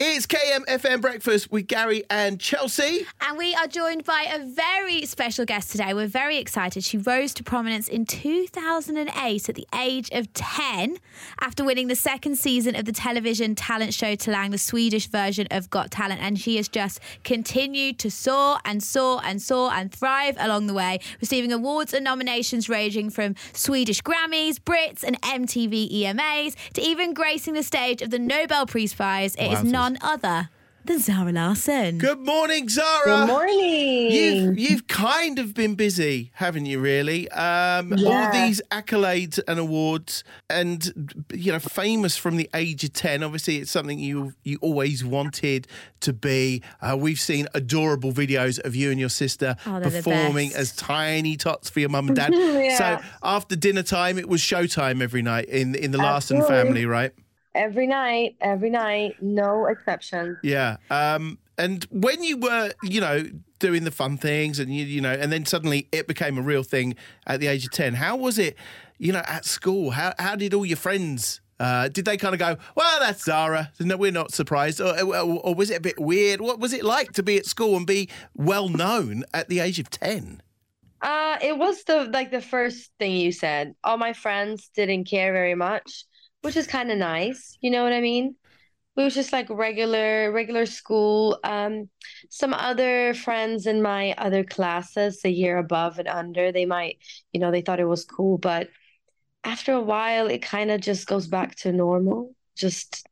It's KMFM Breakfast with Garry and Chelsea. And we are joined by a very special guest today. We're very excited. She rose to prominence in 2008 at the age of 10 after winning the second season of the television talent show Talang, the Swedish version of Got Talent. And she has just continued to soar and soar and soar and thrive along the way, receiving awards and nominations ranging from Swedish Grammys, Brits, and MTV EMAs to even gracing the stage of the Nobel Peace Prize. It is Wowzers. None other than Zara Larsson. Good morning, Zara. Good morning. You've, you've kind of been busy, haven't you, really? Um, All these accolades and awards, and, you know, famous from the age of 10. Obviously, it's something you you always wanted to be. Uh, we've seen adorable videos of you and your sister Oh, performing as tiny tots for your mum and dad. Yeah. So after dinner time, it was showtime every night in, in the Larsson Absolutely. family, right? Every night, every night, no exception. Yeah. Um, and when you were, you know, doing the fun things and you, you know, and then suddenly it became a real thing at the age of 10, how was it, you know, at school? How, how did all your friends, uh, did they kind of go, well, that's Zara. No, we're not surprised. Or, or, or was it a bit weird? What was it like to be at school and be well known at the age of 10? Uh, it was the like the first thing you said. All my friends didn't care very much, which is kind of nice. You know what I mean? It was just like regular regular school. Um, some other friends in my other classes, a year above and under, they might, you know, they thought it was cool, but after a while, it kind of just goes back to normal, just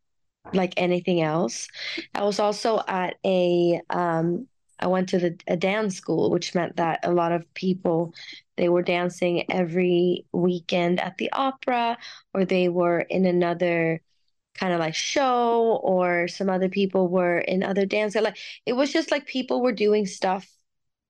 like anything else. I was also at a um I went to the a dance school, which meant that a lot of people they were dancing every weekend at the opera, or they were in another kind of like show, or some other people were in other dance. Like it was just like people were doing stuff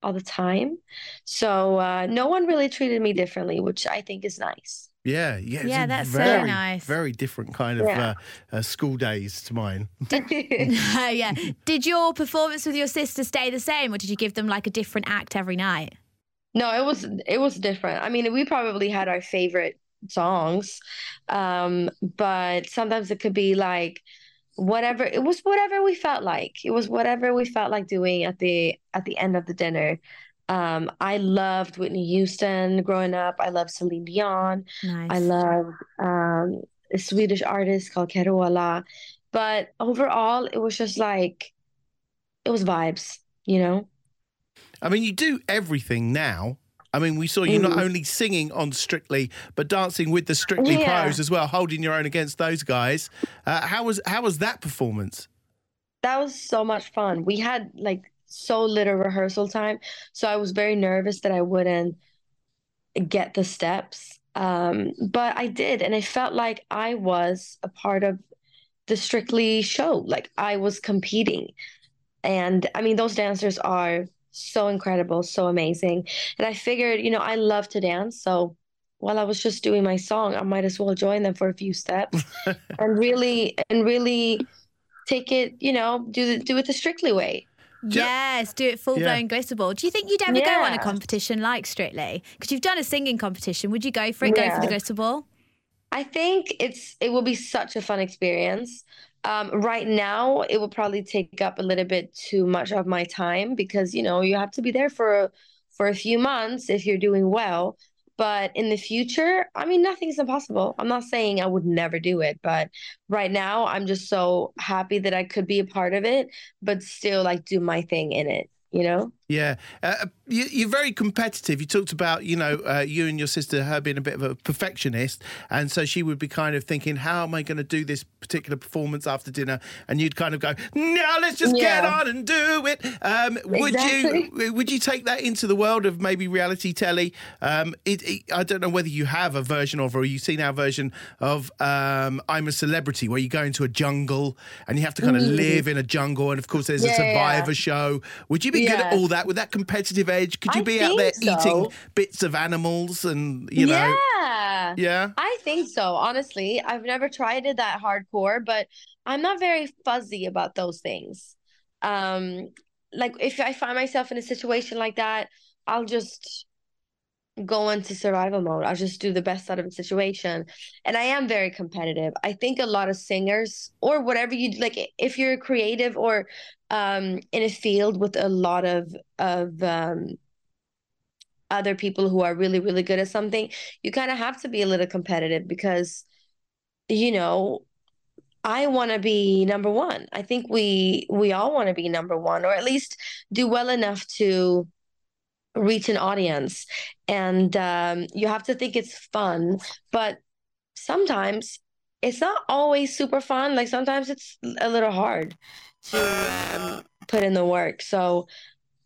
all the time. So uh, no one really treated me differently, which I think is nice. Yeah, yeah, Yeah, a that's so very, nice. Very different kind of Yeah. uh, uh, school days to mine. yeah. Did your performance with your sister stay the same, or did you give them like a different act every night? No, it was it was different. I mean, we probably had our favorite songs, um, but sometimes it could be like whatever. It was whatever we felt like. It was whatever we felt like doing at the at the end of the dinner. Um, I loved Whitney Houston growing up. I loved Celine Dion. Nice. I loved um, a Swedish artist called Carola. But overall, it was just like it was vibes, you know. I mean, you do everything now. I mean, we saw you not Mm. only singing on Strictly, but dancing with the Strictly Yeah. pros as well, holding your own against those guys. Uh, how was how was that performance? That was so much fun. We had like so little rehearsal time, so I was very nervous that I wouldn't get the steps. Um, but I did, and I felt like I was a part of the Strictly show. Like I was competing. And I mean, those dancers are so incredible, so amazing. And I figured, you know, I love to dance, so while I was just doing my song, I might as well join them for a few steps and really and really take it, you know, do the, do it the Strictly way. Yes, do it full Yeah. blown glitterball. Do you think you'd ever go on a competition like Strictly? Because you've done a singing competition. Would you go for it? Go for the Yeah. glitterball? I think it's it will be such a fun experience. Um, right now, it will probably take up a little bit too much of my time because you know you have to be there for for a few months if you're doing well. But in the future, I mean, nothing's impossible. I'm not saying I would never do it, but right now, I'm just so happy that I could be a part of it, but still like do my thing in it. You know? Yeah, uh, you, you're very competitive. You talked about, you know, uh, you and your sister, her being a bit of a perfectionist, and so she would be kind of thinking, "How am I going to do this particular performance after dinner?" And you'd kind of go, "No, let's just get on and do it." Um, would you would you take that into the world of maybe reality telly? Um, it, it, I don't know whether you have a version of, or you've seen our version of um, "I'm a Celebrity," where you go into a jungle and you have to kind of live in a jungle, and of course there's a Mm. Yeah, yeah, yeah. Survivor show. Would you be good at all that with that competitive edge? Could you I be out there think eating bits of animals and you know? Yeah. Yeah. I think so. Honestly, I've never tried it that hardcore, but I'm not very fuzzy about those things. Um, like if I find myself in a situation like that, I'll just go into survival mode. I'll just do the best out of the situation. And I am very competitive. I think a lot of singers or whatever you like if you're creative or um in a field with a lot of of um other people who are really really good at something, you kind of have to be a little competitive because you know, I want to be number 1. I think we we all want to be number 1 or at least do well enough to reach an audience. And um, you have to think it's fun but sometimes it's not always super fun. Like sometimes it's a little hard to um, put in the work so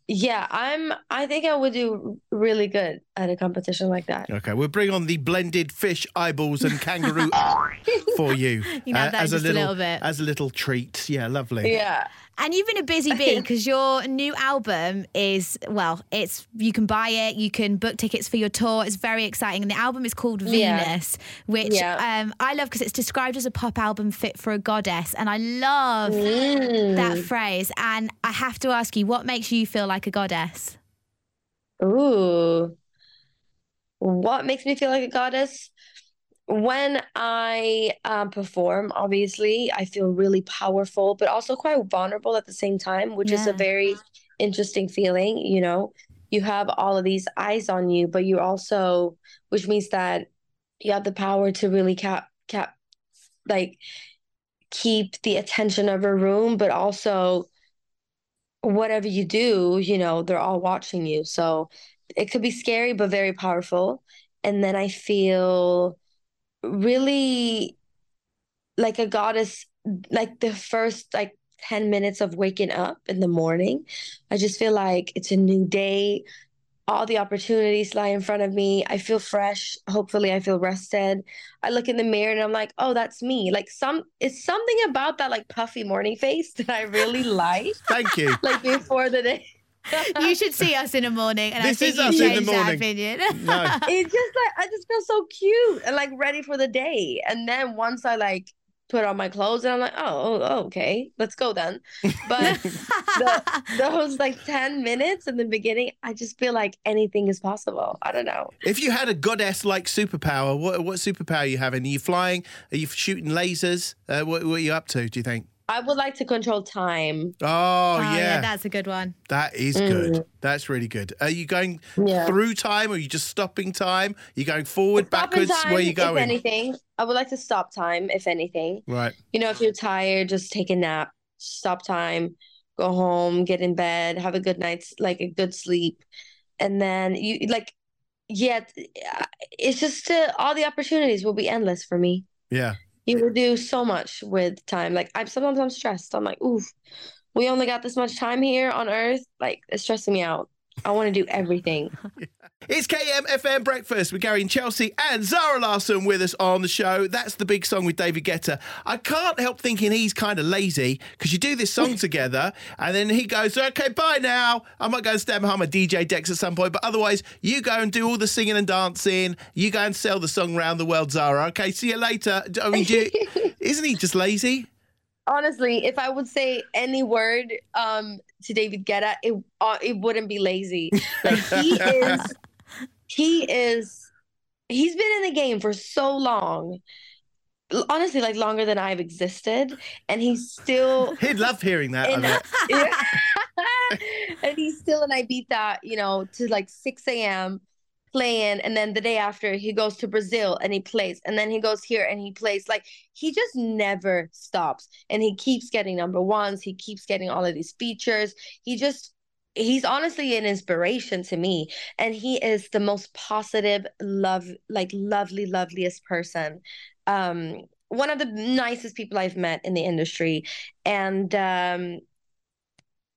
yeah, I'm. I think I would do really good at a competition like that. Okay, we'll bring on the blended fish eyeballs and kangaroo for you, You can have that as a just a little, little bit. as a little treat. Yeah, lovely. Yeah. And you've been a busy bee because your new album is well, it's you can buy it, you can book tickets for your tour. It's very exciting, and the album is called Yeah. Venus, which Yeah. um, I love because it's described as a pop album fit for a goddess, and I love Mm. that phrase. And I have to ask you, what makes you feel like a goddess? Ooh. What makes me feel like a goddess? When I um, perform, obviously, I feel really powerful, but also quite vulnerable at the same time, which is a very interesting feeling. You know, you have all of these eyes on you, but you also, which means that you have the power to really cap, cap, like, keep the attention of a room, but also whatever you do, you know, they're all watching you. So it could be scary, but very powerful. And then I feel really like a goddess, like the first like 10 minutes of waking up in the morning. I just feel like it's a new day. All the opportunities lie in front of me. I feel fresh. Hopefully, I feel rested. I look in the mirror and I'm like, oh, that's me. Like, some, it's something about that like puffy morning face that I really like, Thank you. like before the day. You should see us in the morning, and This I think is you us in the morning. opinion. No. it's just like I just feel so cute and like ready for the day. And then once I like put on my clothes and I'm like, oh, oh, okay, let's go then. But the, those like 10 minutes in the beginning, I just feel like anything is possible. I don't know. If you had a goddess like superpower, what what superpower are you having? Are you flying? Are you shooting lasers? Uh, what, what are you up to? Do you think? I would like to control time. Oh, Oh, yeah, that's a good one. that is good. That's really good. Are you going Mm. Yeah. through time, or are you just stopping time? Are you going forward, Stop backwards? time, Where are you If going? anything, I would like to stop time, if anything. Right. You know, if you're tired, just take a nap, stop time, go home, get in bed, have a good night's like a good sleep. And then you like, yeah, it's just uh, all the opportunities will be endless for me. Yeah. You will do so much with time. Like I'm sometimes I'm stressed. I'm like, oof, we only got this much time here on Earth. Like it's stressing me out. I want to do everything. It's KMFM Breakfast with Garry and Chelsea and Zara Larsson with us on the show. That's the big song with David Guetta. I can't help thinking he's kind of lazy because you do this song together and then he goes, okay, bye now. I might go and stand behind my DJ decks at some point, but otherwise you go and do all the singing and dancing. You go and sell the song around the world, Zara. Okay, see you later. I mean, do you, isn't he just lazy? Honestly, if I would say any word um to David Guetta, it uh, it wouldn't be lazy. Like he is he is he's been in the game for so long. Honestly, like longer than I've existed, and he's still He'd love hearing that. I bet. Yeah. and he's still in Ibiza, you know, to like 6 a.m. playing. And then the day after, he goes to Brazil and he plays. And then he goes here and he plays. Like he just never stops. And he keeps getting number ones. He keeps getting all of these features. He just, he's honestly an inspiration to me. And he is the most positive, love, like lovely, loveliest person. Um, one of the nicest people I've met in the industry. And um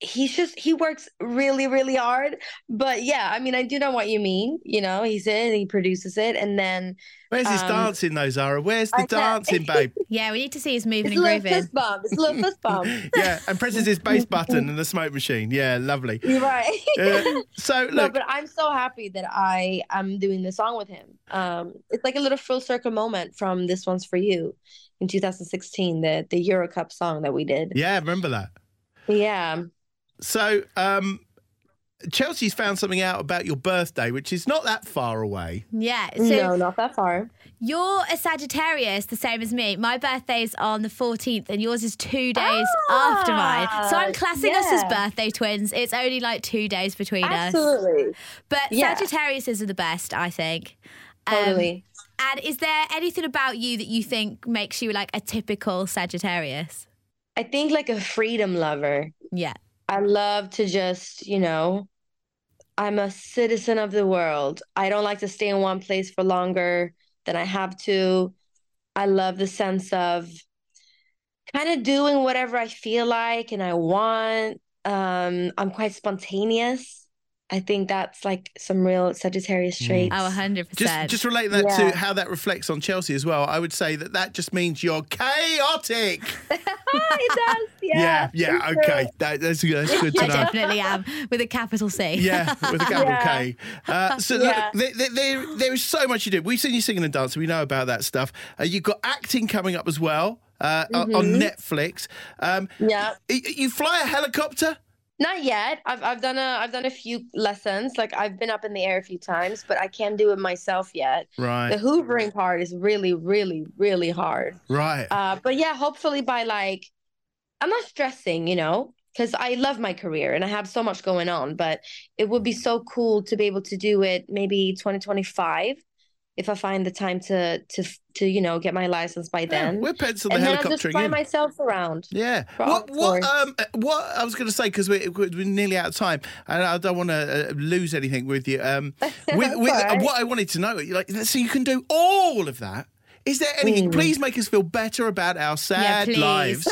he's just he works really really hard but yeah i mean i do know what you mean you know he's in he produces it and then Where's his Um, dancing though, Zara? Where's the I dancing, babe? Yeah, we need to see his moving it's a and little grooving. fist bump it's a little fist bump yeah, and presses his bass button and the smoke machine. Yeah, lovely. you're right Uh, so no but i'm so happy that i am doing the song with him um it's like a little full circle moment from this one's for you in 2016 the the euro cup song that we did yeah, remember that. yeah So, um, Chelsea's found something out about your birthday, which is not that far away. Yeah. So no, not that far. you're a Sagittarius, the same as me. My birthday's on the 14th, and yours is two days after mine. So I'm classing us as Ah, birthday twins. It's only like two days between us. Absolutely. But Yeah. Sagittariuses are the best, I think. Um, Totally. and is there anything about you that you think makes you like a typical Sagittarius? I think like a freedom lover. Yeah. I love to just, you know, I'm a citizen of the world. I don't like to stay in one place for longer than I have to. I love the sense of kind of doing whatever I feel like and I want. Um, I'm quite spontaneous. I think that's like some real Sagittarius traits. Oh, 100%. Just, just relating that Yeah. to how that reflects on Chelsea as well. I would say that that just means you're chaotic. it does. Yeah, Yeah. yeah, okay. That, that's, that's good to I know. definitely am with a capital C. Yeah, with a capital Yeah. K. Uh, so Yeah. look, there, there- there, there is so much you do. We've seen you singing and dancing. We know about that stuff. Uh, you've got acting coming up as well uh, on- on Mm-hmm. Netflix. Um, Yeah. y- you fly a helicopter. Not yet. I've I've done a I've done a few lessons. Like I've been up in the air a few times, but I can't do it myself yet. Right. The hoovering part is really, really, really hard. right. Uh, but yeah, hopefully by like, I'm not stressing, you know, because I love my career and I have so much going on. But it would be so cool to be able to do it maybe 2025 if I find the time to to to you know get my license by Yeah, then. we're penciling and the then I'll just fly in. myself around. Yeah. What? What? Um. What I was going to say because we're, we're nearly out of time, and I don't want to uh, lose anything with you. Um. With, with right. what I wanted to know, like, so you can do all of that. Is there anything? Mm. Please make us feel better about our sad please. lives.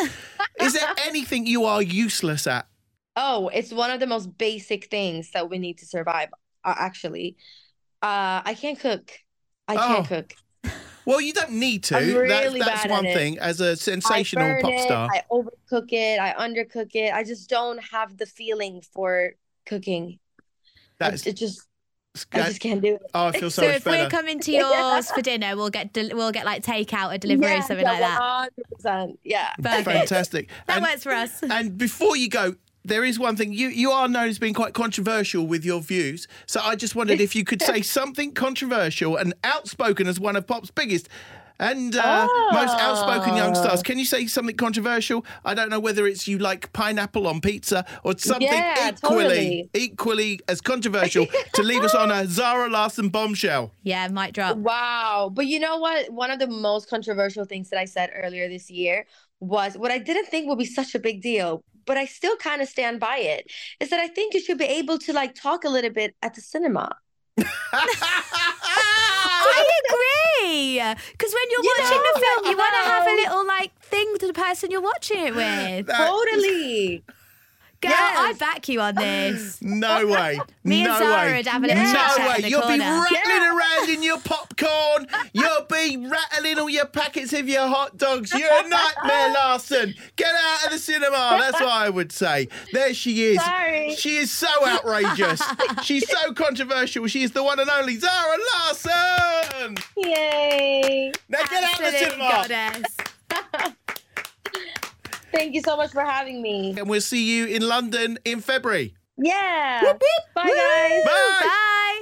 Is there anything you are useless at? Oh, it's one of the most basic things that we need to survive, uh, actually. Uh, I can't cook. I can't Oh. cook. Well, you don't need to. I'm That- that's bad one at it. thing. As a sensational burn pop it, star, I overcook it, I undercook it. I just don't have the feeling for cooking. That's. it just I just can't do it. oh, I feel so, So, much if we're better. coming to yours for dinner, we'll get del- we'll get like takeout or delivery or something yeah, like that. 100%. Yeah. Perfect. Fantastic. That And- works for us. And before you go, there is one thing you you are known as being quite controversial with your views. So I just wondered if you could say something controversial and outspoken as one of pop's biggest and uh, most outspoken young stars. Can you say something controversial? I don't know whether it's you like pineapple on pizza or something Yeah, equally totally. equally as controversial to leave us on a Zara Larsson bombshell. Yeah, might drop. Wow. But you know what? One of the most controversial things that I said earlier this year was what I didn't think would be such a big deal, but I still kind of stand by it. Is that I think you should be able to like talk a little bit at the cinema. I agree. Because when you're You watching the know, film, you want to have a little like thing to the person you're watching it with. That- Totally. Girl, Yes. I back you on this. No way. Me no and Zara way. would have a little Yeah. No way. in the You'll be corner. rattling around in your popcorn. You'll be rattling all your packets of your hot dogs. You're a nightmare, Larsson. Get out of the cinema. That's what I would say. There she is. Sorry. She is so outrageous. She's so controversial. She is the one and only Zara Larsson. Yay. Now get out of the cinema. goddess. Thank you so much for having me. And we'll see you in London in February. Yeah. Bye, guys. Bye. Bye.